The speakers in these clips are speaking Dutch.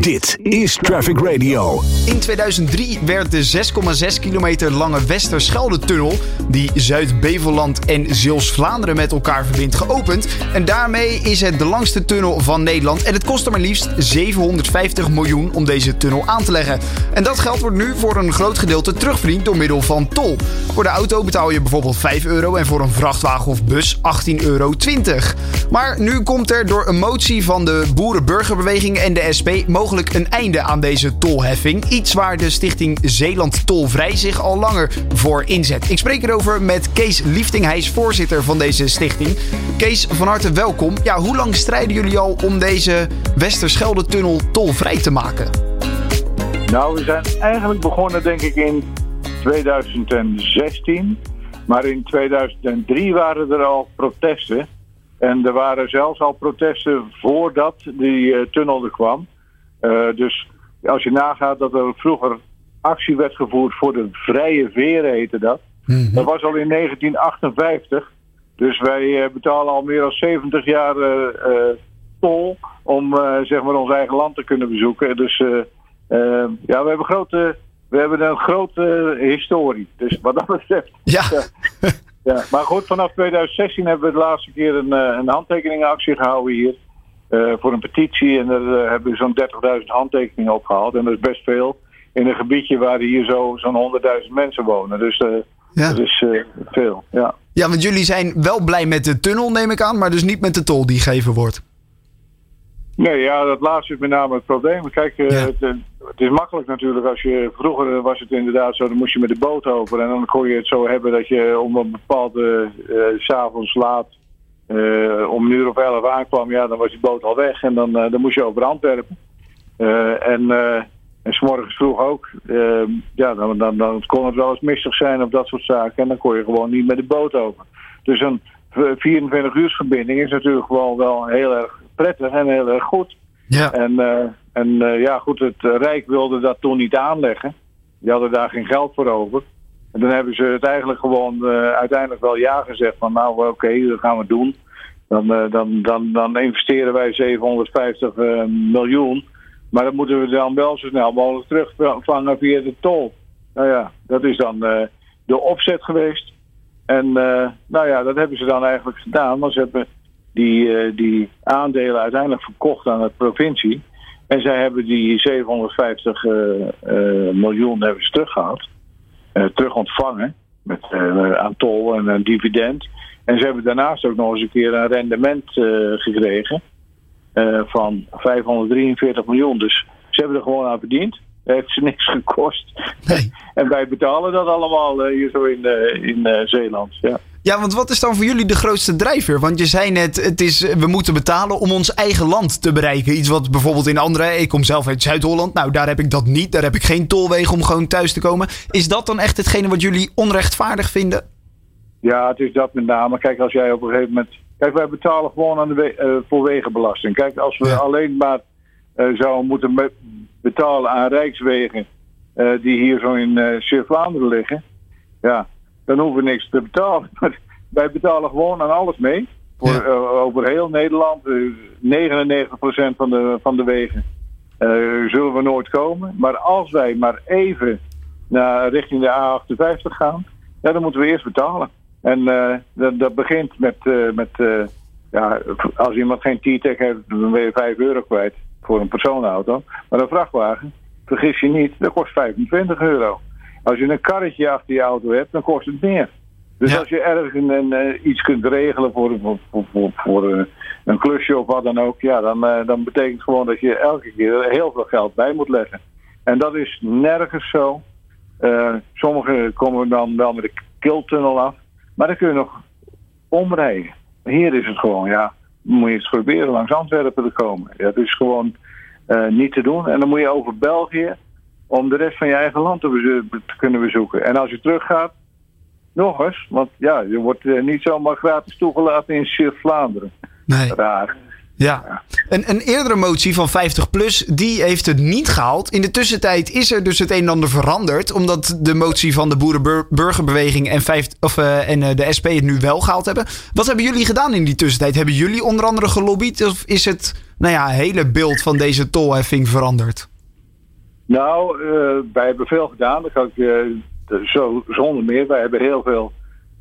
Dit is Traffic Radio. In 2003 werd de 6,6 kilometer lange Westerschelde-tunnel, die Zuid-Beveland en Zeeuws-Vlaanderen met elkaar verbindt, geopend. En daarmee is het de langste tunnel van Nederland. En het kostte maar liefst 750 miljoen om deze tunnel aan te leggen. En dat geld wordt nu voor een groot gedeelte terugverdiend door middel van tol. Voor de auto betaal je bijvoorbeeld 5 euro en voor een vrachtwagen of bus 18,20 euro. Maar nu komt er door een motie van de Boerenburgerbeweging en de SP mogelijk een einde aan deze tolheffing. Iets waar de stichting Zeeland Tolvrij zich al langer voor inzet. Ik spreek erover met Kees Liefting. Hij is voorzitter van deze stichting. Kees, van harte welkom. Ja, hoe lang strijden jullie al om deze Westerschelde-tunnel tolvrij te maken? Nou, we zijn eigenlijk begonnen denk ik in 2016. Maar in 2003 waren er al protesten. En er waren zelfs al protesten voordat die uh, tunnel er kwam. Uh, dus als je nagaat dat er vroeger actie werd gevoerd voor de vrije veren, heette dat. Mm -hmm. Dat was al in 1958. Dus wij uh, betalen al meer dan 70 jaar tol om zeg maar ons eigen land te kunnen bezoeken. Dus ja, we hebben grote we hebben een grote historie. Dus wat dat betreft. Ja. ja. ja. Maar goed, vanaf 2016 hebben we de laatste keer een, een handtekeningenactie gehouden hier. Uh, voor een petitie. En daar uh, hebben we zo'n 30.000 handtekeningen opgehaald. En dat is best veel. In een gebiedje waar hier zo, zo'n 100.000 mensen wonen. Dus uh, ja. dat is veel. Ja. ja, want jullie zijn wel blij met de tunnel, neem ik aan. Maar dus niet met de tol die gegeven wordt. Nee, ja, dat laatste is met name het probleem. Kijk, ja. het, het, is makkelijk natuurlijk als je... Vroeger was het inderdaad zo, dan moest je met de boot over. En dan kon je het zo hebben dat je om een bepaalde... s'avonds laat uh, om een uur of elf aankwam, ja, dan was die boot al weg. En dan, uh, dan moest je over Antwerpen. Uh, en, en s'morgens vroeg ook. ja, dan, dan, dan kon het wel eens mistig zijn of dat soort zaken. En dan kon je gewoon niet met de boot over. Dus een 24 uur verbinding is natuurlijk gewoon wel heel erg prettig en heel erg goed. Ja. En, en ja, goed, het Rijk wilde dat toen niet aanleggen. Die hadden daar geen geld voor over. En dan hebben ze het eigenlijk gewoon uh, uiteindelijk wel ja gezegd van nou oké, dat gaan we doen. Dan, uh, dan, dan, dan investeren wij 750 uh, miljoen. Maar dat moeten we dan wel zo snel mogelijk terugvangen via de tol. Nou ja, dat is dan de opzet geweest. En nou ja, dat hebben ze dan eigenlijk gedaan. Want ze hebben die, die aandelen uiteindelijk verkocht aan de provincie. En zij hebben die 750 miljoen hebben ze teruggehaald. Uh, terug ontvangen met uh, aan tol en een dividend. En ze hebben daarnaast ook nog eens een keer een rendement gekregen van 543 miljoen. Dus ze hebben er gewoon aan verdiend. Dat heeft ze niks gekost. Nee. en wij betalen dat allemaal hier zo in, in Zeeland. Ja. Ja, want wat is dan voor jullie de grootste drijver? Want je zei net, het is, we moeten betalen om ons eigen land te bereiken. Iets wat bijvoorbeeld in andere, ik kom zelf uit Zuid-Holland. Nou, daar heb ik dat niet. Daar heb ik geen tolwegen om gewoon thuis te komen. Is dat dan echt hetgene wat jullie onrechtvaardig vinden? Ja, het is dat met name. Kijk, als jij op een gegeven moment... Kijk, wij betalen gewoon aan de we uh, voor wegenbelasting. Kijk, als we ja. alleen maar uh, zouden moeten betalen aan rijkswegen... Uh, die hier zo in uh, vlaanderen liggen... Ja, dan hoeven we niks te betalen. Wij betalen gewoon aan alles mee. Voor, ja. uh, over heel Nederland. Uh, 99% van de, van de wegen uh, zullen we nooit komen. Maar als wij maar even naar, richting de A58 gaan, ja, dan moeten we eerst betalen. En dat, dat, begint met, met ja, als iemand geen T-Tech heeft, dan ben je 5 euro kwijt voor een personenauto. Maar een vrachtwagen, vergis je niet, dat kost 25 euro. Als je een karretje achter je auto hebt, dan kost het meer. Dus ja. als je ergens een, een, uh, iets kunt regelen voor, voor, voor, voor, uh, een klusje of wat dan ook, ja, dan, uh, dan betekent het gewoon dat je elke keer heel veel geld bij moet leggen. En dat is nergens zo. sommigen komen dan wel met de kiltunnel af, maar dan kun je nog omrijden. Hier is het gewoon, ja, moet je eens proberen langs Antwerpen te komen. Ja, dat is gewoon niet te doen. En dan moet je over België om de rest van je eigen land te, te kunnen bezoeken. En als je teruggaat, nog eens, want ja, je wordt uh, niet zomaar gratis toegelaten in Zuid-Vlaanderen. Nee. Raar. Ja. ja. Een, een eerdere motie van 50PLUS, die heeft het niet gehaald. In de tussentijd is er dus het een en ander veranderd. Omdat de motie van de Boerenburgerbeweging en, vijf, of, uh, en uh, de SP het nu wel gehaald hebben. Wat hebben jullie gedaan in die tussentijd? Hebben jullie onder andere gelobbyd? Of is het nou ja, hele beeld van deze tolheffing veranderd? Nou, uh, wij hebben veel gedaan. Dat kan ik uh, zo, zonder meer. Wij hebben heel veel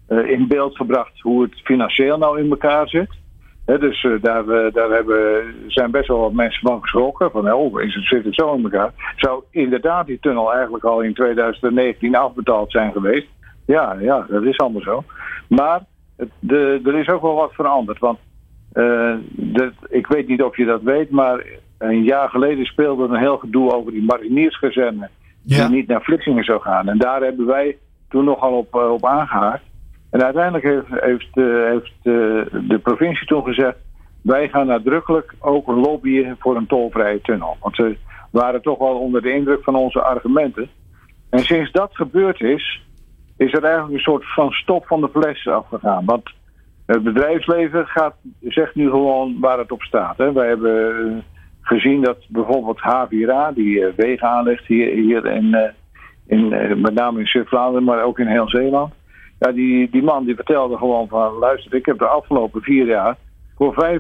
uh, in beeld gebracht hoe het financieel nou in elkaar zit. Dus daar, daar hebben, zijn best wel wat mensen van geschrokken. Van, oh, is het, zit het zo in elkaar? Zou inderdaad die tunnel eigenlijk al in 2019 afbetaald zijn geweest? Ja, ja dat is allemaal zo. Maar het, de, er is ook wel wat veranderd. Want ik weet niet of je dat weet, maar een jaar geleden speelde een heel gedoe over die marinierskazerne. Die niet naar Vlissingen zou gaan. En daar hebben wij toen nogal op, uh, op aangehaakt. En uiteindelijk heeft, heeft, uh, heeft uh, de provincie toen gezegd... wij gaan nadrukkelijk ook lobbyen voor een tolvrije tunnel. Want ze waren toch wel onder de indruk van onze argumenten. En sinds dat gebeurd is... is er eigenlijk een soort van stop van de fles afgegaan. Want het bedrijfsleven gaat, zegt nu gewoon waar het op staat. Hè. Wij hebben gezien dat bijvoorbeeld Havira, die uh, wegen aanlegt hier, hier in, in uh, met name in Zuid-Vlaanderen, maar ook in heel Zeeland. Ja, die, die man die vertelde gewoon van, luister, ik heb de afgelopen vier jaar voor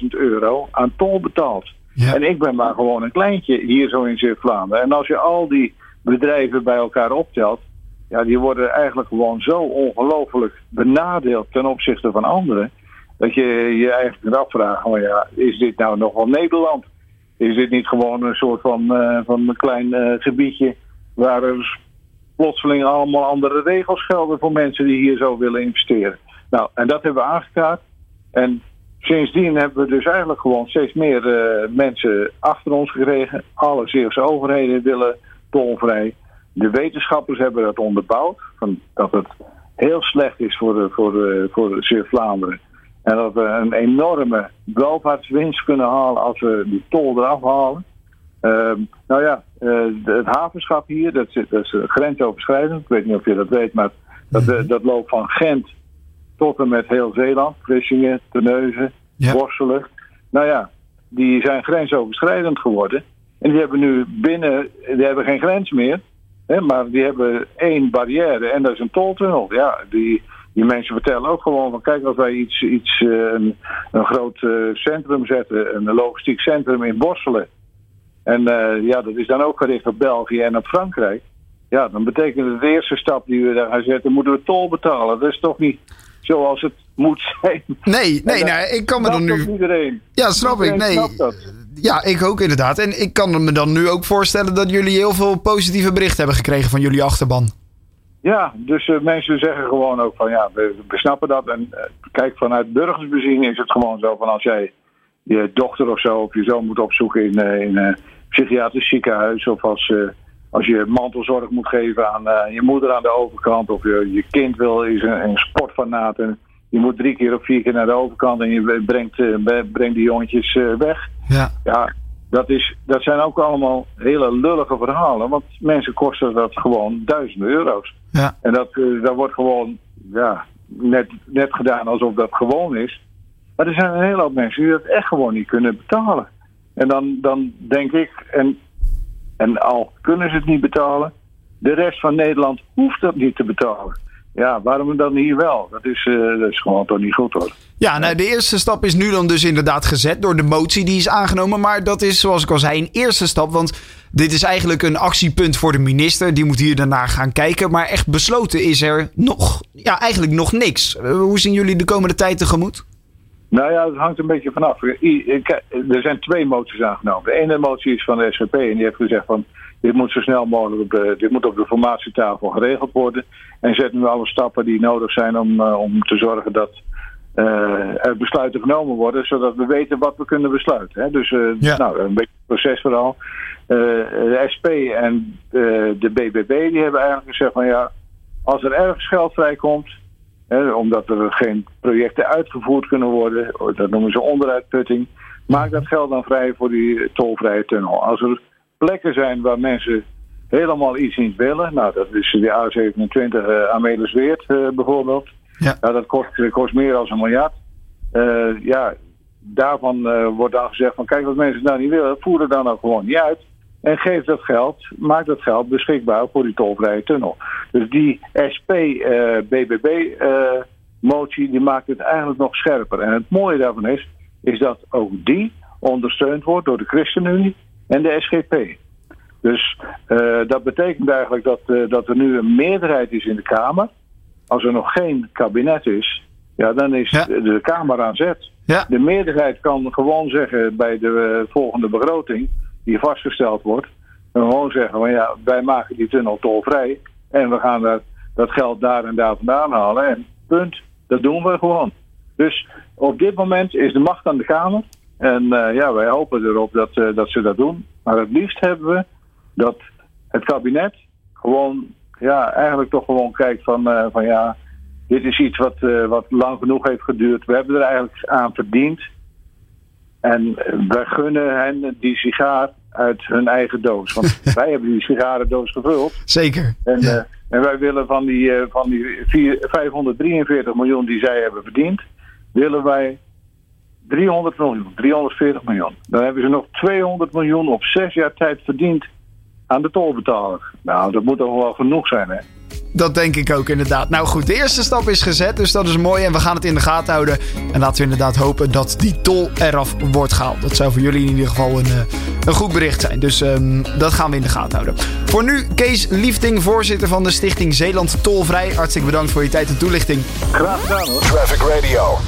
500.000 euro aan tol betaald. Ja. En ik ben maar gewoon een kleintje hier zo in Zuid-Vlaanderen. En als je al die bedrijven bij elkaar optelt, ja, die worden eigenlijk gewoon zo ongelooflijk benadeeld ten opzichte van anderen. Dat je je eigenlijk afvragen, maar ja, is dit nou nog wel Nederland? Is dit niet gewoon een soort van, uh, van een klein uh, gebiedje waar er plotseling allemaal andere regels gelden voor mensen die hier zo willen investeren? Nou, en dat hebben we aangekaart. En sindsdien hebben we dus eigenlijk gewoon steeds meer uh, mensen achter ons gekregen. Alle Zeeuwse overheden willen tolvrij. De wetenschappers hebben dat onderbouwd. Van dat het heel slecht is voor, de, voor, de, voor Zeeuw-Vlaanderen. En dat we een enorme welvaartswinst kunnen halen als we die tol eraf halen. Uh, nou ja, uh, het havenschap hier, dat, is, dat is grensoverschrijdend. Ik weet niet of je dat weet, maar dat, uh, dat loopt van Gent tot en met heel Zeeland. Vlissingen, Terneuzen, ja. Borselen. Nou ja, die zijn grensoverschrijdend geworden. En die hebben nu binnen, die hebben geen grens meer. Hè, maar die hebben één barrière en dat is een toltunnel. Ja, die, die mensen vertellen ook gewoon van kijk, als wij iets, iets uh, een, een groot uh, centrum zetten, een logistiek centrum in Borselen. En uh, ja, dat is dan ook gericht op België en op Frankrijk. Ja, dan betekent het de eerste stap die we daar gaan zetten, moeten we tol betalen. Dat is toch niet zoals het moet zijn. Nee, nee, nou, ik kan me dan nu. Iedereen. Ja, snap iedereen ik. Nee. dat. Ja, ik ook inderdaad. En ik kan me dan nu ook voorstellen dat jullie heel veel positieve berichten hebben gekregen van jullie achterban. Ja, dus uh, mensen zeggen gewoon ook van ja, we, we snappen dat. En uh, kijk, vanuit burgersbezien is het gewoon zo van als jij je dochter of zo of je zoon moet opzoeken in, uh, in een psychiatrisch ziekenhuis. Of als, als je mantelzorg moet geven aan je moeder aan de overkant. Of je, je kind wil is een, een sportfanaat en je moet drie keer of vier keer naar de overkant en je brengt, brengt die jongetjes weg. Ja. ja, dat, is, dat zijn ook allemaal hele lullige verhalen. Want mensen kosten dat gewoon duizenden euro's. Ja. En dat, uh, dat wordt gewoon ja, net, net gedaan alsof dat gewoon is. Maar er zijn een hele hoop mensen die dat echt gewoon niet kunnen betalen. En dan, dan denk ik, en, en al kunnen ze het niet betalen, de rest van Nederland hoeft dat niet te betalen. Ja, waarom dan hier wel? Dat is, uh, dat is gewoon toch niet goed hoor. Ja, nou, de eerste stap is nu dan dus inderdaad gezet door de motie die is aangenomen. Maar dat is, zoals ik al zei, een eerste stap. Want dit is eigenlijk een actiepunt voor de minister. Die moet hier daarna gaan kijken. Maar echt besloten is er nog, ja, eigenlijk nog niks. Hoe zien jullie de komende tijd tegemoet? Nou ja, het hangt een beetje vanaf. Er zijn twee moties aangenomen. De ene motie is van de SVP en die heeft gezegd van... dit moet zo snel mogelijk op de, dit moet op de formatietafel geregeld worden. En zet nu alle stappen die nodig zijn om, uh, om te zorgen dat uh, er besluiten genomen worden, zodat we weten wat we kunnen besluiten. Hè? Dus uh, ja. nou, een beetje proces vooral. de SP en de BBB die hebben eigenlijk gezegd van ja, als er ergens geld vrijkomt, omdat er geen projecten uitgevoerd kunnen worden, dat noemen ze onderuitputting, maak dat geld dan vrij voor die tolvrije tunnel. Als er plekken zijn waar mensen helemaal iets niet willen. Nou, dat is de A27 uh, Amelisweert uh, bijvoorbeeld. Ja. Nou, dat kost, kost meer dan een miljard. Uh, ja, daarvan wordt dan gezegd van kijk, wat mensen nou niet willen, voer er dan ook gewoon niet uit. En geef dat geld, maak dat geld beschikbaar voor die tolvrije tunnel. Dus die SP-BBB-motie, die maakt het eigenlijk nog scherper. En het mooie daarvan is, is dat ook die ondersteund wordt door de ChristenUnie en de SGP. Dus uh, dat betekent eigenlijk dat, uh, dat er nu een meerderheid is in de Kamer. Als er nog geen kabinet is, ja, dan is Ja. de, Kamer aan zet. Ja. De meerderheid kan gewoon zeggen bij de eh, volgende begroting, die vastgesteld wordt, dan gewoon zeggen: van ja, wij maken die tunnel tolvrij en we gaan dat, dat geld daar en daar vandaan halen. En punt, dat doen we gewoon. Dus op dit moment is de macht aan de Kamer. En eh, ja, wij hopen erop dat, eh, dat ze dat doen. Maar het liefst hebben we dat het kabinet gewoon, ja, eigenlijk toch gewoon kijkt van, eh, van ja, dit is iets wat, wat lang genoeg heeft geduurd. We hebben er eigenlijk aan verdiend. En wij gunnen hen die sigaar uit hun eigen doos. Want wij hebben die sigarendoos gevuld. Zeker. En, Ja. eh, en wij willen van die, eh, van die vier- 543 miljoen die zij hebben verdiend, willen wij 300 miljoen, 340 miljoen. Dan hebben ze nog 200 miljoen op zes jaar tijd verdiend aan de tolbetaler. Nou, dat moet toch wel genoeg zijn, hè? Dat denk ik ook inderdaad. Nou goed, de eerste stap is gezet, dus dat is mooi. En we gaan het in de gaten houden. En laten we inderdaad hopen dat die tol eraf wordt gehaald. Dat zou voor jullie in ieder geval een, eh, een goed bericht zijn. Dus ehm, dat gaan we in de gaten houden. Voor nu, Kees Liefding, voorzitter van de Stichting Zeeland Tolvrij. Hartstikke bedankt voor je tijd en toelichting. Graag hoor. Traffic Radio.